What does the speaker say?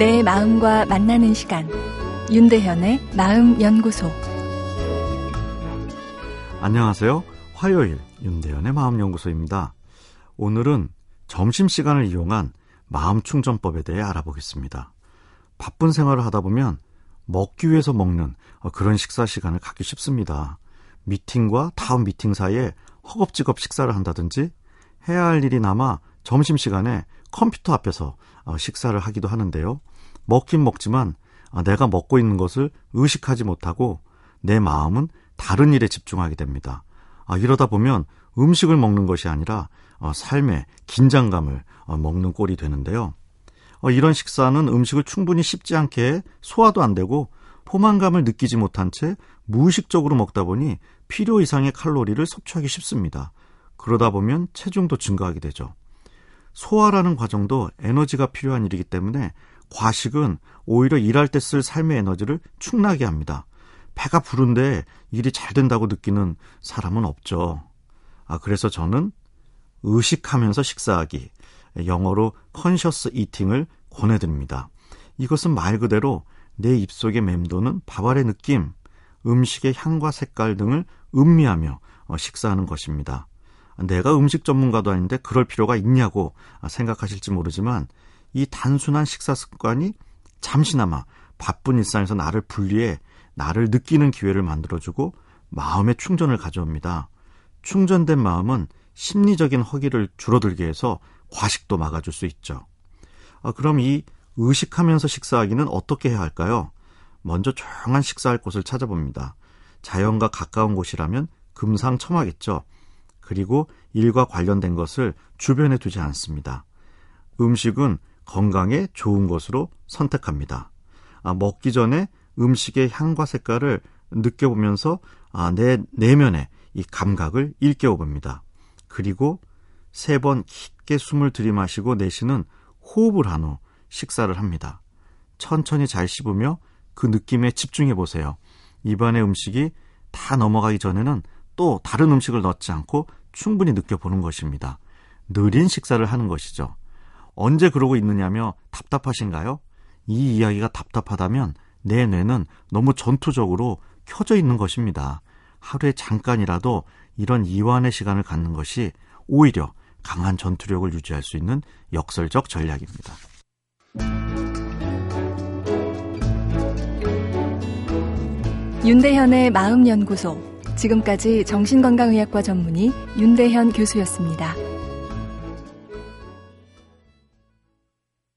내 마음과 만나는 시간 윤대현의 마음연구소 안녕하세요. 화요일 윤대현의 마음연구소입니다. 오늘은 점심시간을 이용한 마음 충전법에 대해 알아보겠습니다. 바쁜 생활을 하다 보면 먹기 위해서 먹는 그런 식사 시간을 갖기 쉽습니다. 미팅과 다음 미팅 사이에 허겁지겁 식사를 한다든지 해야 할 일이 남아 점심시간에 컴퓨터 앞에서 어, 식사를 하기도 하는데요. 먹긴 먹지만 아, 내가 먹고 있는 것을 의식하지 못하고 내 마음은 다른 일에 집중하게 됩니다. 아, 이러다 보면 음식을 먹는 것이 아니라 어, 삶의 긴장감을 어, 먹는 꼴이 되는데요. 이런 식사는 음식을 충분히 씹지 않게 소화도 안 되고 포만감을 느끼지 못한 채 무의식적으로 먹다 보니 필요 이상의 칼로리를 섭취하기 쉽습니다. 그러다 보면 체중도 증가하게 되죠. 소화라는 과정도 에너지가 필요한 일이기 때문에 과식은 오히려 일할 때 쓸 삶의 에너지를 축나게 합니다. 배가 부른데 일이 잘 된다고 느끼는 사람은 없죠. 아, 그래서 저는 의식하면서 식사하기, 영어로 컨셔스 이팅을 권해드립니다. 이것은 말 그대로 내 입속에 맴도는 밥알의 느낌, 음식의 향과 색깔 등을 음미하며 어, 식사하는 것입니다. 내가 음식 전문가도 아닌데 그럴 필요가 있냐고 생각하실지 모르지만 이 단순한 식사 습관이 잠시나마 바쁜 일상에서 나를 분리해 나를 느끼는 기회를 만들어주고 마음의 충전을 가져옵니다. 충전된 마음은 심리적인 허기를 줄어들게 해서 과식도 막아줄 수 있죠. 아, 그럼 이 의식하면서 식사하기는 어떻게 해야 할까요? 먼저 조용한 식사할 곳을 찾아봅니다. 자연과 가까운 곳이라면 금상첨화겠죠. 그리고 일과 관련된 것을 주변에 두지 않습니다. 음식은 건강에 좋은 것으로 선택합니다. 아, 먹기 전에 음식의 향과 색깔을 느껴보면서 아, 내 내면의 이 감각을 일깨워 봅니다. 그리고 세 번 깊게 숨을 들이마시고 내쉬는 호흡을 한 후 식사를 합니다. 천천히 잘 씹으며 그 느낌에 집중해 보세요. 입안의 음식이 다 넘어가기 전에는 또 다른 음식을 넣지 않고 충분히 느껴보는 것입니다. 느린 식사를 하는 것이죠. 언제 그러고 있느냐며 답답하신가요? 이 이야기가 답답하다면 내 뇌는 너무 전투적으로 켜져 있는 것입니다. 하루에 잠깐이라도 이런 이완의 시간을 갖는 것이 오히려 강한 전투력을 유지할 수 있는 역설적 전략입니다. 윤대현의 마음연구소. 지금까지 정신건강의학과 전문의 윤대현 교수였습니다.